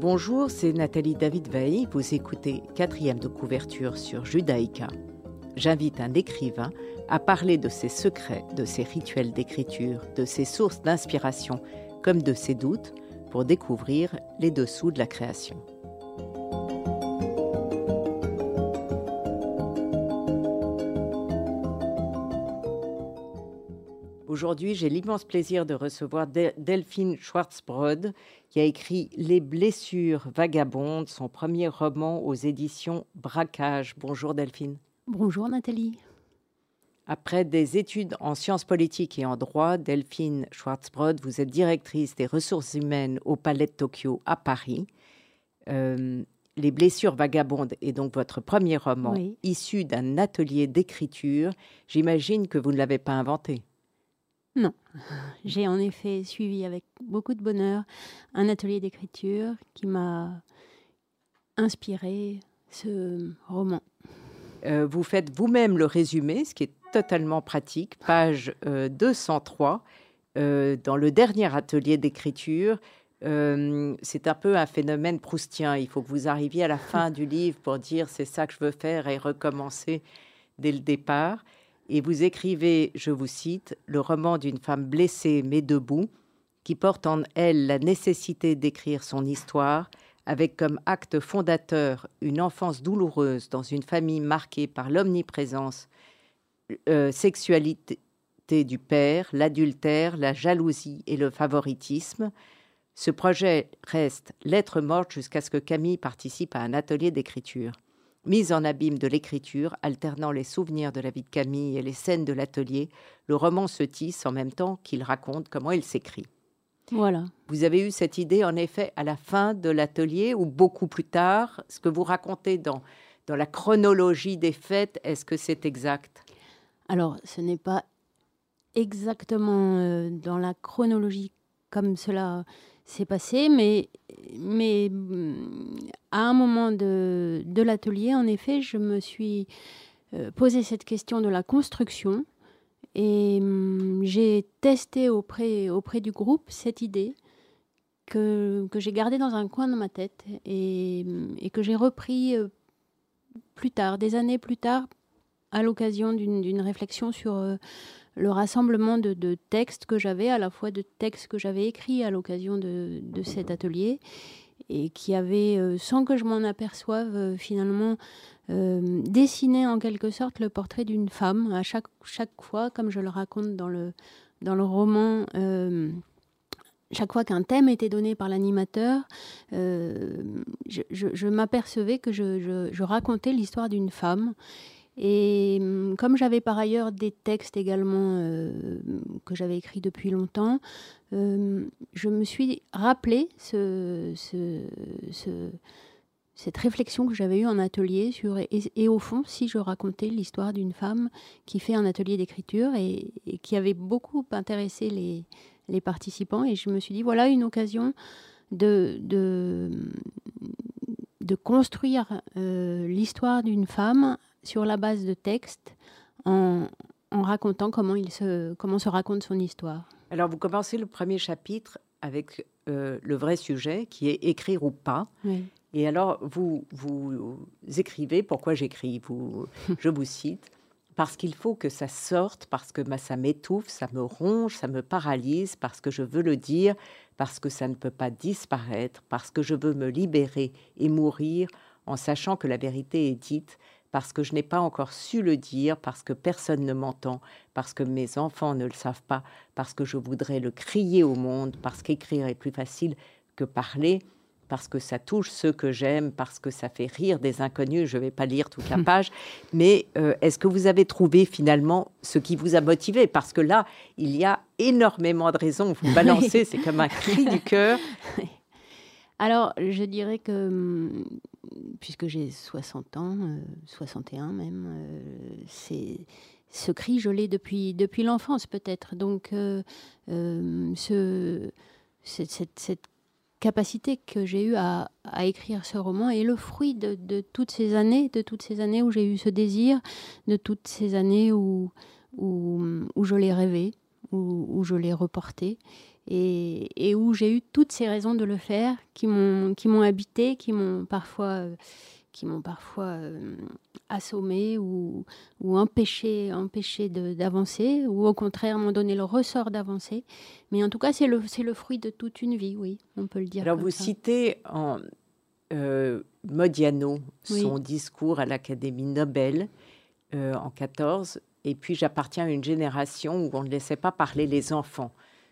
Bonjour, c'est Nathalie David Veil. Vous écoutez quatrième de couverture sur Judaïka. J'invite un écrivain à parler de ses secrets, de ses rituels d'écriture, de ses sources d'inspiration, comme de ses doutes, pour découvrir les dessous de la création. Aujourd'hui, j'ai l'immense plaisir de recevoir Delphine Schwarzbrod, qui a écrit Les blessures vagabondes, son premier roman aux éditions Braquage. Bonjour Delphine. Bonjour Nathalie. Après des études en sciences politiques et en droit, Delphine Schwarzbrod, vous êtes directrice des ressources humaines au Palais de Tokyo à Paris. Euh, les blessures vagabondes est donc votre premier roman issu d'un atelier d'écriture. J'imagine que vous ne l'avez pas inventé. Non, j'ai en effet suivi avec beaucoup de bonheur un atelier d'écriture qui m'a inspiré ce roman. Euh, vous faites vous-même le résumé, ce qui est totalement pratique, page 203. Euh, euh, dans le dernier atelier d'écriture, c'est un peu un phénomène proustien. Il faut que vous arriviez à la fin du livre pour dire c'est ça que je veux faire et recommencer dès le départ et vous écrivez, je vous cite, le roman d'une femme blessée mais debout, qui porte en elle la nécessité d'écrire son histoire, avec comme acte fondateur une enfance douloureuse dans une famille marquée par l'omniprésence, euh, sexualité du père, l'adultère, la jalousie et le favoritisme. Ce projet reste lettre morte jusqu'à ce que Camille participe à un atelier d'écriture mise en abîme de l'écriture, alternant les souvenirs de la vie de Camille et les scènes de l'atelier, le roman se tisse en même temps qu'il raconte comment il s'écrit. Voilà. Vous avez eu cette idée, en effet, à la fin de l'atelier ou beaucoup plus tard? Ce que vous racontez dans, dans la chronologie des faits, est-ce que c'est exact? Alors, ce n'est pas exactement euh, dans la chronologie comme cela s'est passé, mais, mais mm, à un moment de, de l'atelier, en effet, je me suis euh, posé cette question de la construction et mm, j'ai testé auprès, auprès du groupe cette idée que, que j'ai gardée dans un coin de ma tête et, mm, et que j'ai repris euh, plus tard, des années plus tard, à l'occasion d'une réflexion sur euh, le rassemblement de, textes que j'avais, à la fois de textes que j'avais écrits à l'occasion de, cet atelier et qui avaient, euh, sans que je m'en aperçoive, euh, finalement euh, dessiné en quelque sorte le portrait d'une femme. À chaque, fois, comme je le raconte dans le, roman, chaque fois qu'un thème était donné par l'animateur, je, m'apercevais que je racontais l'histoire d'une femme. Et hum, comme j'avais par ailleurs des textes également euh, que j'avais écrits depuis longtemps, euh, je me suis rappelé ce, cette réflexion que j'avais eue en atelier sur et, au fond si je racontais l'histoire d'une femme qui fait un atelier d'écriture et, qui avait beaucoup intéressé les, participants et je me suis dit voilà une occasion de construire euh, l'histoire d'une femme sur la base de textes en, racontant comment, il se, comment se raconte son histoire. Alors, vous commencez le premier chapitre avec euh, le vrai sujet, qui est écrire ou pas. Et alors, vous, vous écrivez, pourquoi j'écris vous, Je vous cite, parce qu'il faut que ça sorte, parce que bah, ça m'étouffe, ça me ronge, ça me paralyse, parce que je veux le dire, parce que ça ne peut pas disparaître, parce que je veux me libérer et mourir en sachant que la vérité est dite, parce que je n'ai pas encore su le dire, parce que personne ne m'entend, parce que mes enfants ne le savent pas, parce que je voudrais le crier au monde, parce qu'écrire est plus facile que parler, parce que ça touche ceux que j'aime, parce que ça fait rire des inconnus. Je ne vais pas lire toute la page, mais euh, est-ce que vous avez trouvé finalement ce qui vous a motivé? Parce que là, il y a énormément de raisons. Vous balancez, c'est comme un cri du cœur. Alors, je dirais que, hum, puisque j'ai 60 ans, 61 euh, même, euh, ce cri, je l'ai depuis, depuis l'enfance peut-être. Donc, euh, ce, cette, capacité que j'ai eue à, écrire ce roman est le fruit de, toutes ces années, de toutes ces années où j'ai eu ce désir, de toutes ces années où, je l'ai rêvé, où, je l'ai reporté, et, où j'ai eu toutes ces raisons de le faire qui m'ont habité, qui m'ont parfois qui m'ont parfois euh, assommé ou, ou empêché, empêché d'avancer, ou au contraire m'ont donné le ressort d'avancer. Mais en tout cas, c'est le, le fruit de toute une vie, oui, on peut le dire. Alors vous citez en euh, Modiano son discours à l'Académie Nobel euh, en 14, et puis j'appartiens à une génération où on ne laissait pas parler les enfants,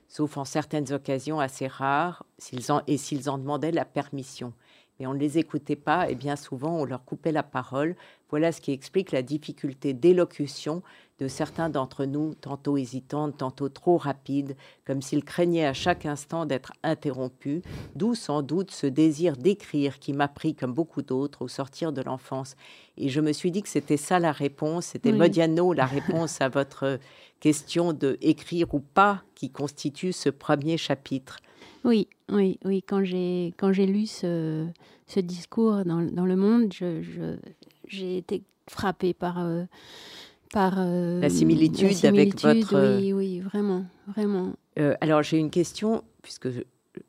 sauf en certaines occasions assez rares, en, et s'ils en demandaient la permission mais on ne les écoutait pas et bien souvent on leur coupait la parole. Voilà ce qui explique la difficulté d'élocution de certains d'entre nous, tantôt hésitants, tantôt trop rapides, comme s'ils craignaient à chaque instant d'être interrompus, d'où sans doute ce désir d'écrire qui m'a pris, comme beaucoup d'autres, au sortir de l'enfance. Et je me suis dit que c'était ça la réponse, c'était Modiano la réponse à votre question de écrire ou pas qui constitue ce premier chapitre. Oui, oui, oui. Quand j'ai quand j'ai lu ce, ce discours dans, dans, le Monde, j'ai je, été frappée par euh, par euh, la, similitude avec votre. Oui, oui, vraiment, vraiment. Euh, alors j'ai une question puisque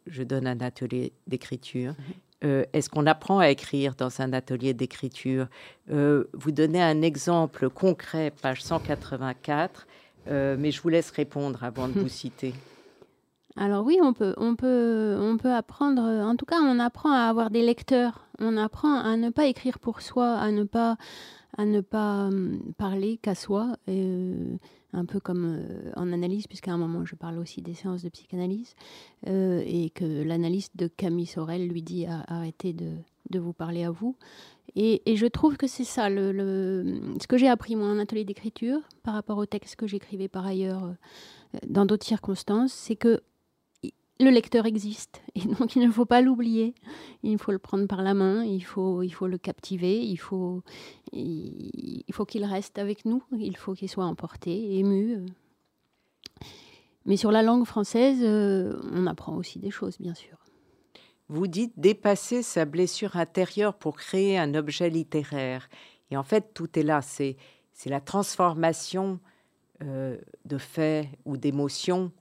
je, donne un atelier d'écriture. Est-ce qu'on apprend à écrire dans un atelier d'écriture? Vous donnez un exemple concret, page 184, mais je vous laisse répondre avant de vous citer. Alors oui, on peut, on peut, on peut apprendre. En tout cas, on apprend à avoir des lecteurs. On apprend à ne pas écrire pour soi, à ne pas, à ne pas hum, parler qu'à soi. Euh, un peu comme euh, en analyse, puisqu'à un moment je parle aussi des séances de psychanalyse, euh, et que l'analyste de Camille Sorel lui dit arrêtez de, vous parler à vous. Et, je trouve que c'est ça, le, ce que j'ai appris moi en atelier d'écriture par rapport au texte que j'écrivais par ailleurs dans d'autres circonstances, c'est que le lecteur existe et donc il ne faut pas l'oublier. Il faut le prendre par la main, il faut, il faut le captiver, il faut, il, faut qu'il reste avec nous, il faut qu'il soit emporté, ému. Mais sur la langue française, euh, on apprend aussi des choses, bien sûr. Vous dites dépasser sa blessure intérieure pour créer un objet littéraire. Et en fait, tout est là. C'est, c'est la transformation euh, de faits ou d'émotions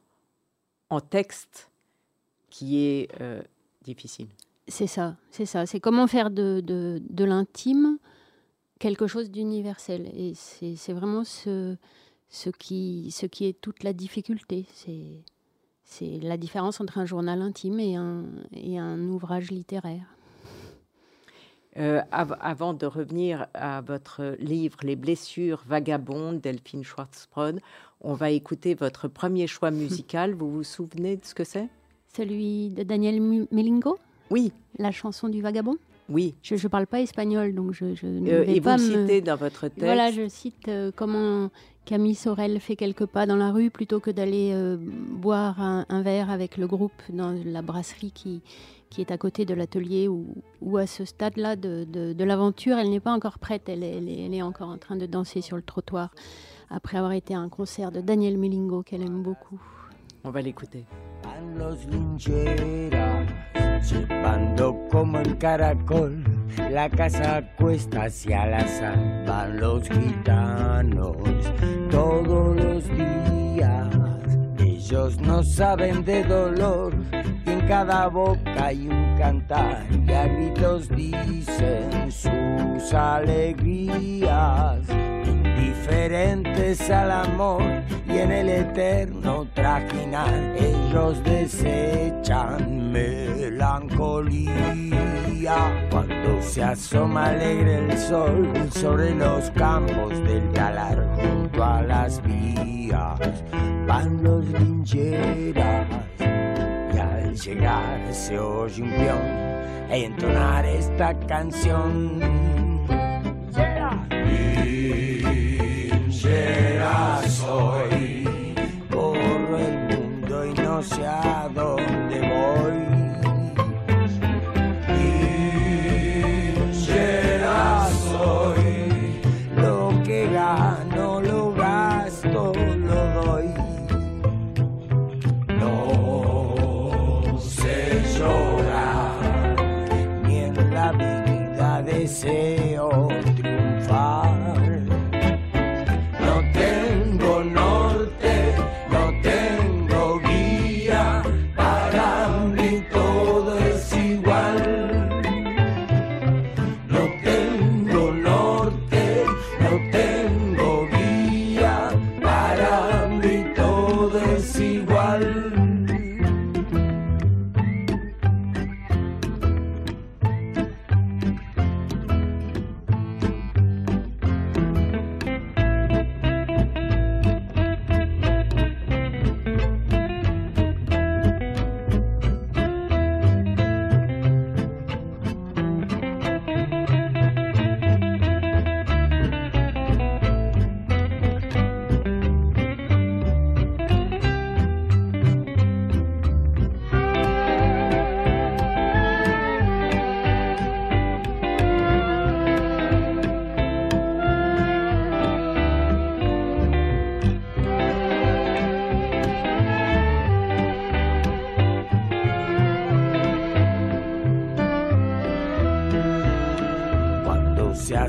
en texte qui est euh, difficile. C'est ça, c'est ça. C'est comment faire de, de, de l'intime quelque chose d'universel. Et c'est vraiment ce, ce, qui, ce qui est toute la difficulté. C'est la différence entre un journal intime et un, et un ouvrage littéraire. Euh, avant de revenir à votre livre Les blessures vagabondes, Delphine Schwartzbrod, on va écouter votre premier choix musical. vous vous souvenez de ce que c'est? Celui de Daniel Melingo? Oui. La chanson du vagabond? Oui. Je ne parle pas espagnol, donc je, je ne euh, vais et pas vous me... dans votre texte Voilà, je cite euh, comment Camille Sorel fait quelques pas dans la rue plutôt que d'aller euh, boire un, verre avec le groupe dans la brasserie qui, qui est à côté de l'atelier ou, à ce stade-là de, de, l'aventure, elle n'est pas encore prête, elle elle, est, elle est, encore en train de danser sur le trottoir après avoir été à un concert de Daniel Melingo qu'elle aime beaucoup. On va l'écouter. Van los lincheras, silbando como el caracol, la casa cuesta hacia la sal. Van los gitanos todos los días, ellos no saben de dolor, y en cada boca hay un cantar, y a gritos dicen sus alegrías diferentes al amor y en el eterno trajinar ellos desechan melancolía. Cuando se asoma alegre el sol sobre los campos del talar junto a las vías van los lincheras y al llegar se oye un peón entonar esta canción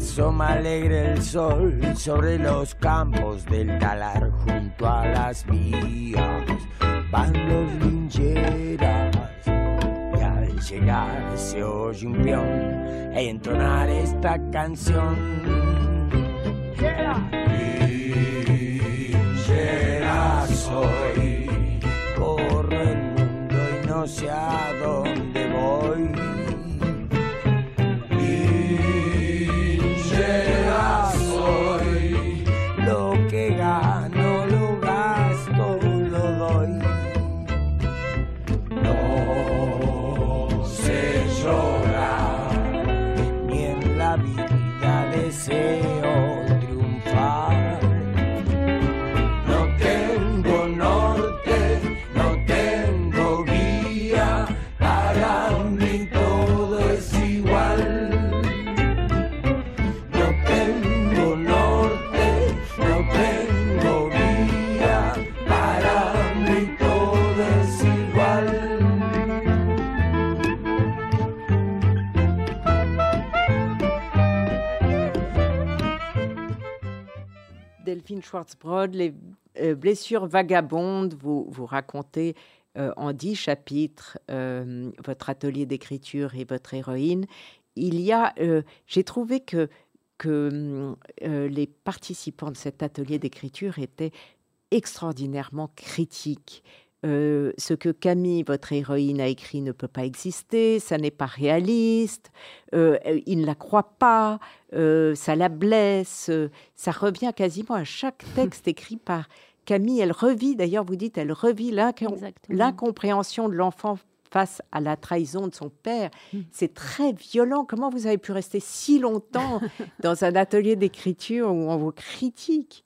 asoma alegre el sol sobre los campos del talar junto a las vías. Van los lincheras y al llegar se oye un peón e entonar esta canción. Linchera soy, corro el mundo y no sé a Schwartzbrod, les euh, blessures vagabondes, vous, vous racontez euh, en dix chapitres euh, votre atelier d'écriture et votre héroïne. Il y a, j'ai trouvé que, que les participants de cet atelier d'écriture étaient extraordinairement critiques. Euh, ce que Camille, votre héroïne, a écrit ne peut pas exister, ça n'est pas réaliste, euh, il ne la croit pas, euh, ça la blesse, euh, ça revient quasiment à chaque texte écrit par Camille. Elle revit, d'ailleurs, vous dites, elle revit l'incompréhension de l'enfant face à la trahison de son père. Mm. C'est très violent. Comment vous avez pu rester si longtemps dans un atelier d'écriture où on vous critique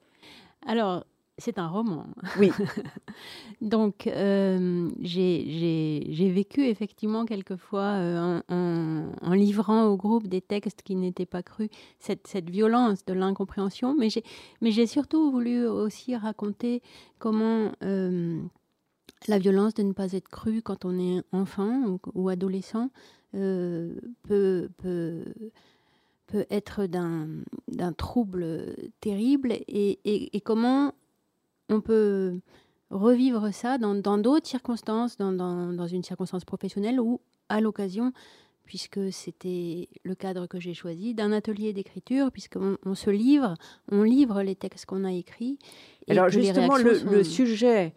Alors, c'est un roman. Oui. Donc, euh, j'ai- vécu effectivement quelquefois, euh, en, en- en livrant au groupe des textes qui n'étaient pas crus, cette, cette violence de l'incompréhension. Mais j'ai surtout voulu aussi raconter comment euh, la violence de ne pas être crue quand on est enfant ou, ou adolescent euh, peut, peut, peut être d'un d'un trouble terrible et, et- et comment on peut revivre ça dans d'autres circonstances, dans, dans- dans une circonstance professionnelle ou à l'occasion, puisque c'était le cadre que j'ai choisi, d'un atelier d'écriture, puisqu'on on se livre, on livre les textes qu'on a écrits. et Alors justement, le, sujet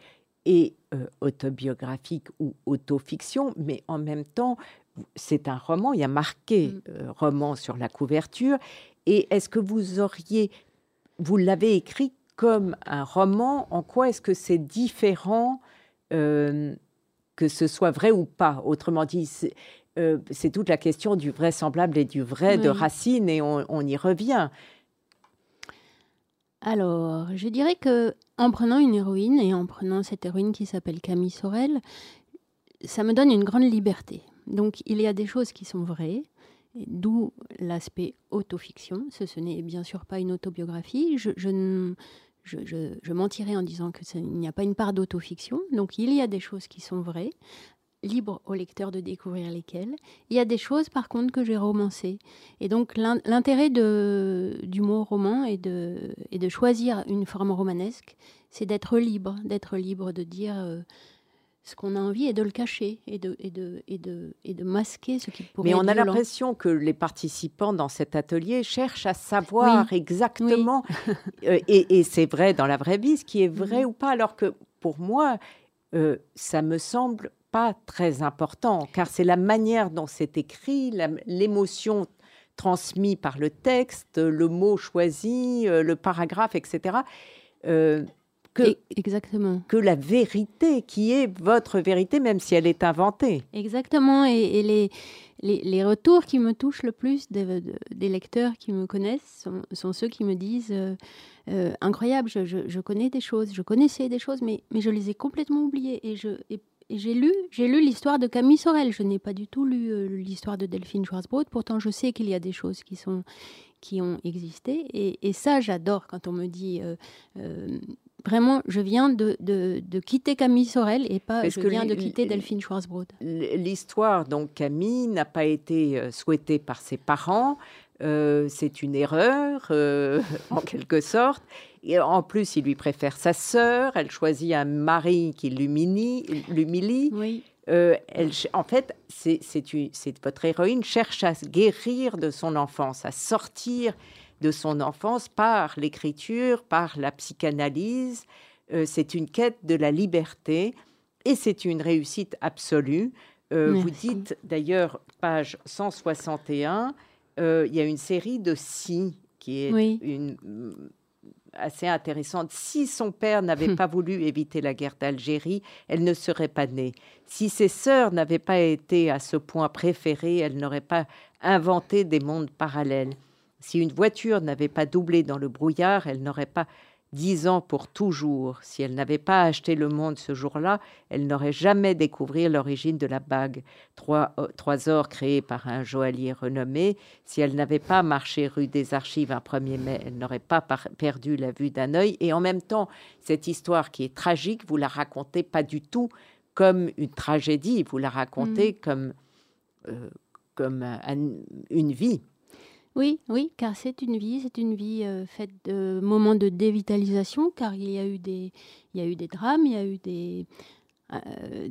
est euh, autobiographique ou autofiction, mais en même temps, c'est un roman. Il y a marqué Mm. euh, roman sur la couverture. Et est-ce que vous auriez, vous l'avez écrit comme un roman En quoi est-ce que c'est différent euh, que ce soit vrai ou pas? Autrement dit, c'est euh, c'est toute la question du vraisemblable et du vrai de. Racine, et on, on y revient. Alors, je dirais que en prenant une héroïne et en prenant cette héroïne qui s'appelle Camille Sorel, ça me donne une grande liberté. Donc, il y a des choses qui sont vraies, d'où l'aspect autofiction. Ce, ce n'est bien sûr pas une autobiographie. Je, je, ne- je, mentirais en disant que ça- il n'y a pas une part d'autofiction. Donc, il y a des choses qui sont vraies, libre au lecteur de découvrir lesquelles. Il y a des choses, par contre, que j'ai romancées. Et donc, l'in- l'intérêt du mot roman et de, et de choisir une forme romanesque, c'est d'être libre, d'être libre de dire euh, ce qu'on a envie et de le cacher et de, et de, et de, et de masquer ce qui pourrait Mais on a l'impression que les participants dans cet atelier cherchent à savoir exactement, euh, et, et c'est vrai dans la vraie vie, ce qui est vrai Mhm. ou pas, alors que pour moi, euh, ça me semble pas très important, car c'est la manière dont c'est écrit, l'émotion transmise par le texte, le mot choisi, euh, le paragraphe, etc. euh, que, Et- exactement. que la vérité qui est votre vérité, même si elle est inventée. Exactement, et, et les, les, les retours qui me touchent le plus des, de- des lecteurs qui me connaissent sont, sont ceux qui me disent euh, euh, incroyable, je, je- je connais des choses, je connaissais des choses, mais, mais je les ai complètement oubliées. Et, je, et, j'ai lu, j'ai lu l'histoire de Camille Sorel, je n'ai pas du tout lu euh, l'histoire de Delphine Schwarzbrot, pourtant je sais qu'il y a des choses qui, sont, qui ont existé, et, et ça j'adore quand on me dit... euh, euh, Vraiment, je viens de, de, de quitter Camille Sorel et pas Parce je que viens de quitter Delphine Schwarzbrot. L'histoire, donc Camille, n'a pas été euh, souhaitée par ses parents. euh, c'est une erreur, euh, en quelque sorte. Et en plus, il lui préfère sa sœur. Elle choisit un mari qui l'humilie. Oui. Euh, elle, en fait, c'est votre héroïne cherche à se guérir de son enfance, à sortir de son enfance par l'écriture, par la psychanalyse. c'est une quête de la liberté et c'est une réussite absolue. vous dites d'ailleurs, page 161, euh, il y a une série de si qui est une, mm, assez intéressante. Si son père n'avait hum. pas voulu éviter la guerre d'Algérie, elle ne serait pas née. Si ses sœurs n'avaient pas été à ce point préférées, elle n'aurait pas inventé des mondes parallèles. Si une voiture n'avait pas doublé dans le brouillard, elle n'aurait pas dix ans pour toujours. Si elle n'avait pas acheté le monde ce jour-là, elle n'aurait jamais découvert l'origine de la bague. Trois, euh, trois ors créés par un joaillier renommé. Si elle n'avait pas marché rue des Archives un 1er mai, elle n'aurait pas perdu la vue d'un œil. Et en même temps, cette histoire qui est tragique, vous la racontez pas du tout comme une tragédie, vous la racontez mm. comme, euh, comme une vie. Oui, oui, car c'est une vie, c'est une vie euh, faite de moments de dévitalisation, car il y a eu des, il y a eu des drames, il y a eu des, euh,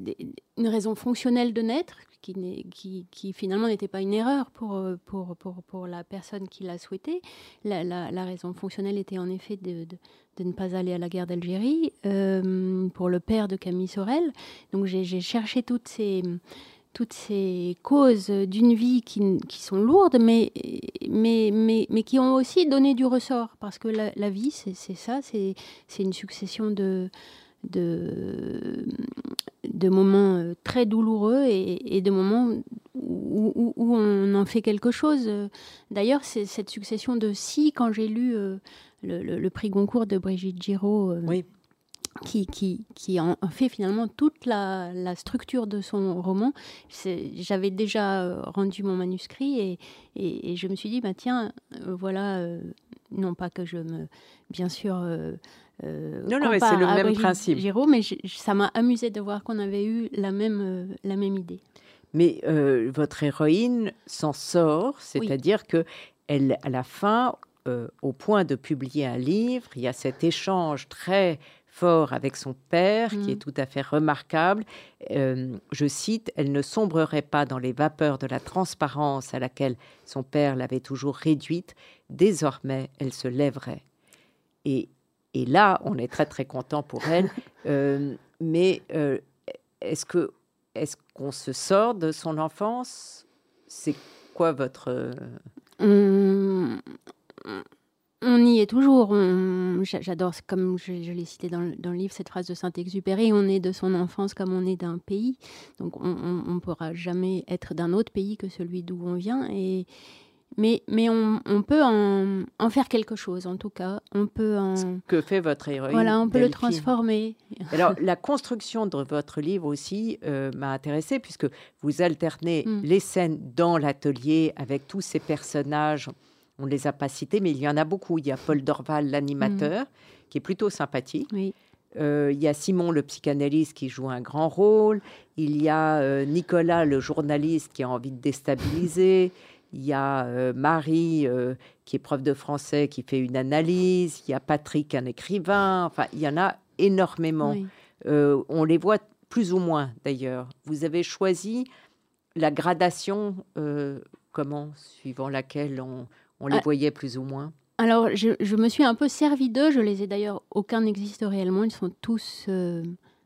une raison fonctionnelle de naître, qui, finalement n'était pas une erreur pour, euh, pour, pour, pour la personne qui l'a souhaité. La, la, raison fonctionnelle était en effet de, de, de, ne pas aller à la guerre d'Algérie, pour le père de Camille Sorel. Donc j'ai cherché toutes ces toutes ces causes d'une vie qui, qui, sont lourdes, mais, mais, mais, mais, qui ont aussi donné du ressort. Parce que la, vie, c'est ça, c'est une succession de, de, moments euh, très douloureux et, et de moments où, où, on en fait quelque chose. D'ailleurs, c'est cette succession de si, quand j'ai lu euh, le, le, prix Goncourt de Brigitte Giraud, euh, oui qui, qui, qui, en fait finalement toute la, la structure de son roman. J'avais déjà euh, rendu mon manuscrit et, et, je me suis dit, bah, tiens, euh, voilà, euh, non pas que je me, bien sûr... Euh, non, non, c'est le même principe. Giraud, mais ça m'a amusé de voir qu'on avait eu la même, la même idée. Mais votre héroïne s'en sort, c'est-à-dire que elle, à la fin, au point de publier un livre, il y a cet échange très fort avec son père, qui est mm. tout à fait remarquable. Euh, je cite, Elle ne sombrerait pas dans les vapeurs de la transparence à laquelle son père l'avait toujours réduite. Désormais, elle se lèverait. Et, et là, on est très très content pour elle. Euh, mais euh, est-ce que est-ce qu'on se sort de son enfance? C'est quoi votre hum, on y est toujours. J'adore, comme je, l'ai cité dans, le livre, cette phrase de Saint-Exupéry on est de son enfance comme on est d'un pays. Donc on ne pourra jamais être d'un autre pays que celui d'où on vient. Et, mais, mais on, peut en, faire quelque chose, en tout cas. On peut en... Ce que fait votre héroïne. Voilà, on peut le transformer. Alors, la construction de votre livre aussi euh, m'a intéressée, puisque vous alternez hmm. les scènes dans l'atelier avec tous ces personnages on ne les a pas cités, mais il y en a beaucoup. Il y a Paul Dorval, l'animateur, mm. qui est plutôt sympathique. Euh, il y a Simon, le psychanalyste, qui joue un grand rôle. Il y a euh, Nicolas, le journaliste, qui a envie de déstabiliser. Il y a euh, Marie, qui est prof de français, qui fait une analyse. Il y a Patrick, un écrivain. Enfin, il y en a énormément. on les voit plus ou moins, d'ailleurs. Vous avez choisi la gradation, comment, suivant laquelle on, on les ah. voyait plus ou moins Alors, je, me suis un peu servi d'eux. Je les ai d'ailleurs, aucun n'existe réellement. Ils sont tous, euh,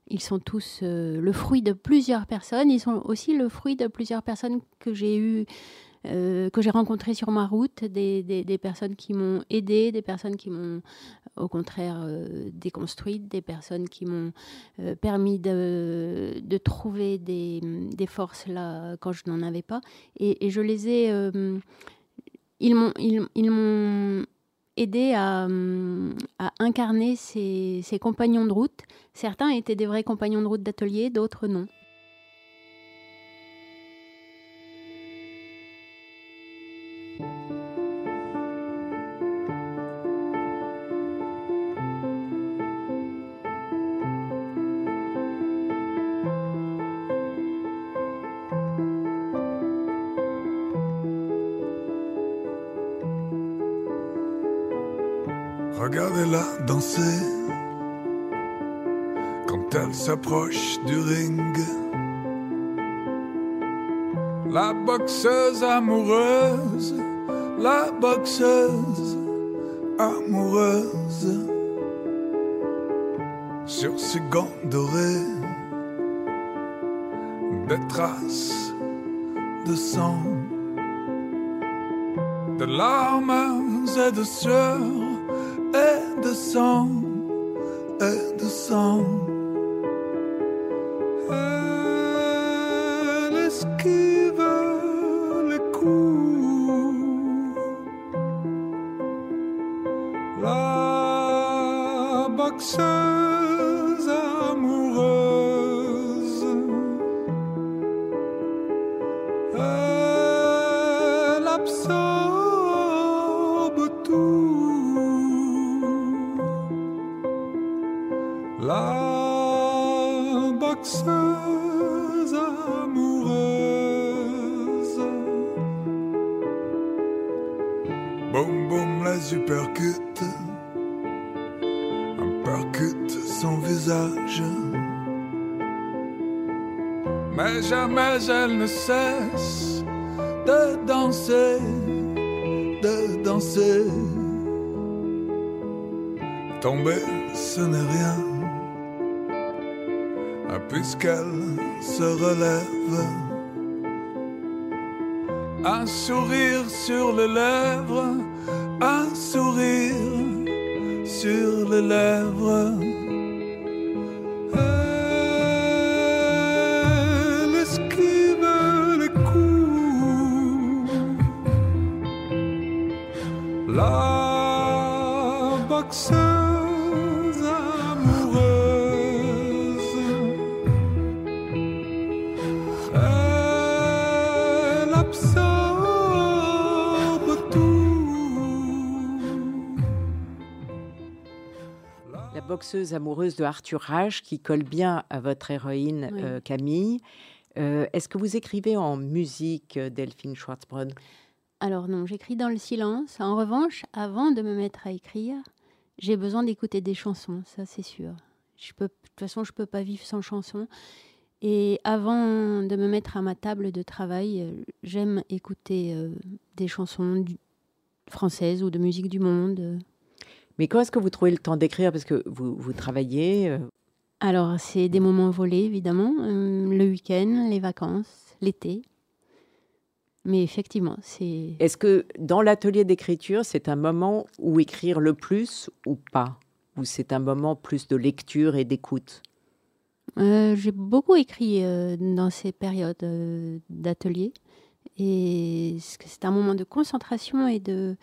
ils sont tous euh, le fruit de plusieurs personnes. Ils sont aussi le fruit de plusieurs personnes que j'ai eu. Euh, que j'ai rencontrées sur ma route, des, des, personnes qui m'ont aidé, des personnes qui m'ont au contraire déconstruite, des personnes qui m'ont permis de, de trouver des, des, forces là quand je n'en avais pas. Et, et je les ai ils m'ont aidé à, à incarner ces, ces, compagnons de route. Certains étaient des vrais compagnons de route d'atelier, d'autres non. Regardez-la danser quand elle s'approche du ring. La boxeuse amoureuse, la boxeuse amoureuse sur ses gants dorés, des traces de sang, de larmes et de sueur et de sang et de sang. Boum boum, les uppercuts. Un percute son visage. Mais jamais elle ne cesse de danser, de danser. Tomber, ce n'est rien, puisqu'elle se relève. Un sourire sur les lèvres, un sourire sur les lèvres. Elle esquive les coups. La boxeuse amoureuse. Elle absorbe boxeuse amoureuse de Arthur Rage qui colle bien à votre héroïne Oui. euh, Camille. Euh, Est-ce que vous écrivez en musique, euh, Delphine Schwartzbrunn Alors non, j'écris dans le silence. En revanche, avant de me mettre à écrire, j'ai besoin d'écouter des chansons, ça c'est sûr. Je peux, de toute façon, je peux pas vivre sans chansons. Et avant de me mettre à ma table de travail, j'aime écouter euh, des chansons du- françaises ou de musique du monde. Mais quand est-ce que vous trouvez le temps d'écrire? Parce que vous, vous travaillez. euh, Alors, c'est des moments volés, évidemment, euh, le week-end, les vacances, l'été. Mais effectivement, c'est... Est-ce que dans l'atelier d'écriture, c'est un moment où écrire le plus ou pas? Ou c'est un moment plus de lecture et d'écoute? Euh, j'ai beaucoup écrit dans ces périodes d'atelier. Et c'est un moment de concentration et de.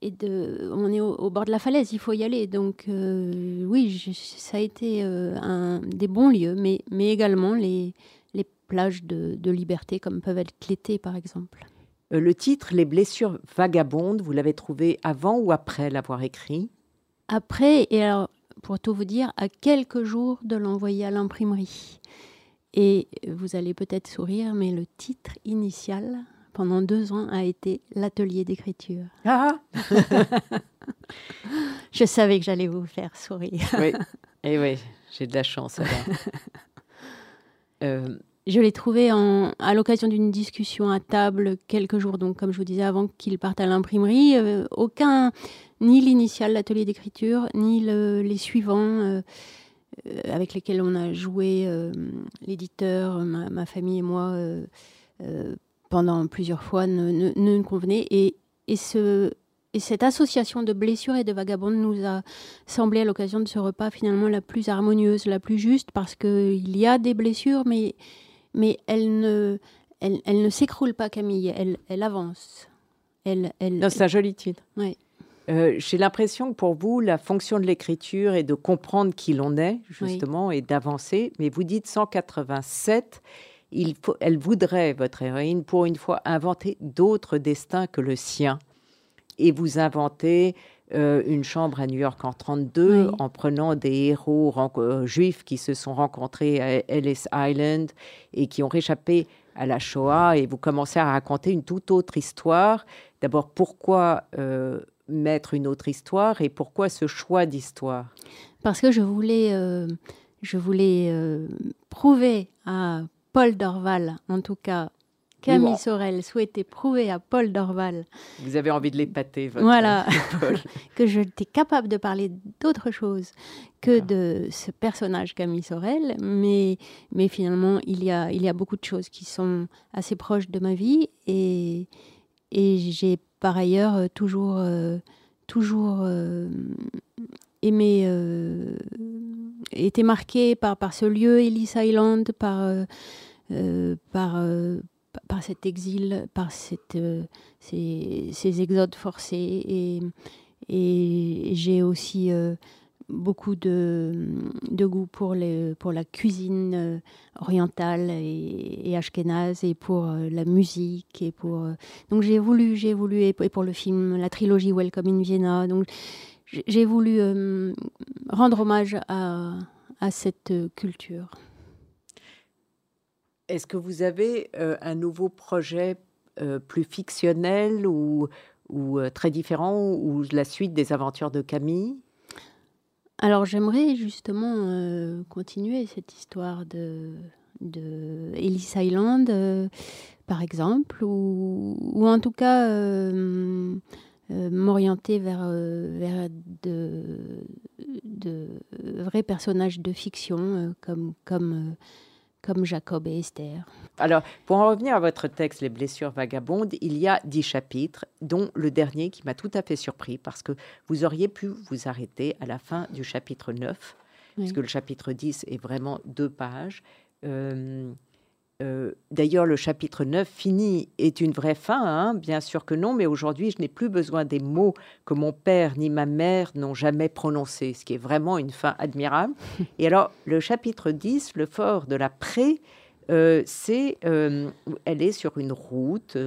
Et de, on est au, au bord de la falaise, il faut y aller. Donc, euh, oui, je- ça a été euh, un, des bons lieux, mais, mais également les, les plages de, de liberté, comme peuvent être l'été, par exemple. Euh, Le titre Les blessures vagabondes, vous l'avez trouvé avant ou après l'avoir écrit? Après, et alors, pour tout vous dire, à quelques jours de l'envoyer à l'imprimerie. Et vous allez peut-être sourire, mais le titre initial, pendant deux ans, a été l'atelier d'écriture. Ah Je savais que j'allais vous faire sourire. Oui, et oui, j'ai de la chance. Euh, Je l'ai trouvé en, à l'occasion d'une discussion à table quelques jours, donc comme je vous disais avant qu'il parte à l'imprimerie. euh, aucun, ni l'initial, l'atelier d'écriture, ni le- les suivants euh, euh, avec lesquels on a joué, euh, l'éditeur, ma, ma famille et moi, euh, euh, pendant plusieurs fois, ne, ne, convenaient. Et, et, ce, et cette association de blessures et de vagabondes nous a semblé à l'occasion de ce repas finalement la plus harmonieuse, la plus juste, parce qu'il y a des blessures, mais mais elle ne, elle, elle ne s'écroule pas, Camille. Elle, elle avance. Elle, elle, non, c'est un joli titre. Ouais. Euh, j'ai l'impression que pour vous, la fonction de l'écriture est de comprendre qui l'on est, justement, et d'avancer. Mais vous dites 187, il faut, elle voudrait, votre héroïne, pour une fois, inventer d'autres destins que le sien. Et vous inventez euh, une chambre à New York en 32 Oui. en prenant des héros euh, juifs qui se sont rencontrés à Ellis Island et qui ont réchappé à la Shoah. Et vous commencez à raconter une toute autre histoire. D'abord, pourquoi euh, mettre une autre histoire et pourquoi ce choix d'histoire? Parce que je voulais, euh, je voulais prouver à Paul Dorval, en tout cas. Camille Sorel souhaitait prouver à Paul Dorval. Vous avez envie de l'épater, votre Voilà, que j'étais capable de parler d'autre chose que de ce personnage Camille Sorel, mais, mais finalement, il y, a, il y a beaucoup de choses qui sont assez proches de ma vie. Et, et j'ai par ailleurs toujours, euh, toujours euh, aimé, euh, été marqué par, par ce lieu, Ellis Island, par, par par cet exil, par euh, ces, ces, exodes forcés. Et, j'ai aussi euh, beaucoup de, de, goût pour, les, pour la cuisine euh, orientale et, et ashkénaze et pour la musique. Et pour, donc j'ai voulu, j'ai voulu, et pour le film, la trilogie Welcome in Vienna. Donc j'ai voulu rendre hommage à, à cette culture. Est-ce que vous avez euh, un nouveau projet euh, plus fictionnel ou, euh, très différent ou la suite des aventures de Camille? Alors j'aimerais justement continuer cette histoire de, de Ellis Island, par exemple, ou, ou, en tout cas m'orienter vers, vers de, de, vrais personnages de fiction comme... comme comme Jacob et Esther. Alors, pour en revenir à votre texte, Les blessures vagabondes, il y a dix chapitres, dont le dernier qui m'a tout à fait surpris, parce que vous auriez pu vous arrêter à la fin du chapitre 9, puisque le chapitre 10 est vraiment deux pages. Euh, euh, d'ailleurs, le chapitre 9 fini est une vraie fin, hein, bien sûr que non, mais aujourd'hui, je n'ai plus besoin des mots que mon père ni ma mère n'ont jamais prononcés, ce qui est vraiment une fin admirable. Et alors, le chapitre 10, le fort de la pré, euh, c'est, euh, elle est sur une route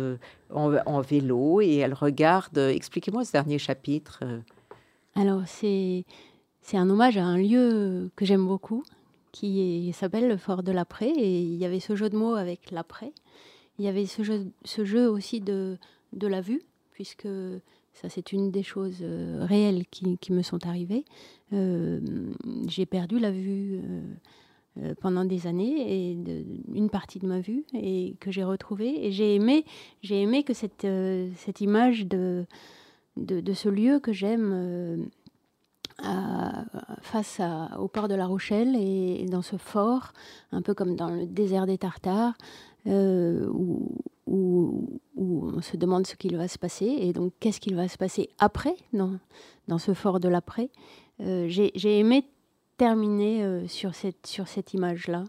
en, vélo et elle regarde. Expliquez-moi ce dernier chapitre. Alors, c'est, c'est un hommage à un lieu que j'aime beaucoup, qui s'appelle le Fort de l'après. Et il y avait ce jeu de mots avec l'après. Il y avait ce jeu, aussi de, de la vue, puisque ça c'est une des choses euh, réelles qui, qui, me sont arrivées. Euh, j'ai perdu la vue euh, pendant des années, et une partie de ma vue, et que j'ai retrouvée. Et j'ai aimé, j'ai aimé que cette, cette image de, de, ce lieu que j'aime face au port de La Rochelle et, dans ce fort, un peu comme dans le désert des Tartares, euh, où, on se demande ce qu'il va se passer et donc qu'est-ce qu'il va se passer après dans, dans ce fort de l'après? Euh, j'ai aimé terminer euh, sur cette, sur cette image-là.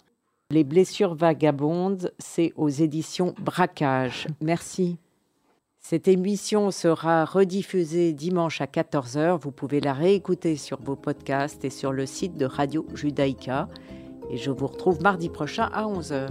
Les blessures vagabondes, c'est aux éditions Braquage. Merci. Cette émission sera rediffusée dimanche à 14h. Vous pouvez la réécouter sur vos podcasts et sur le site de Radio Judaïka. Et je vous retrouve mardi prochain à 11h.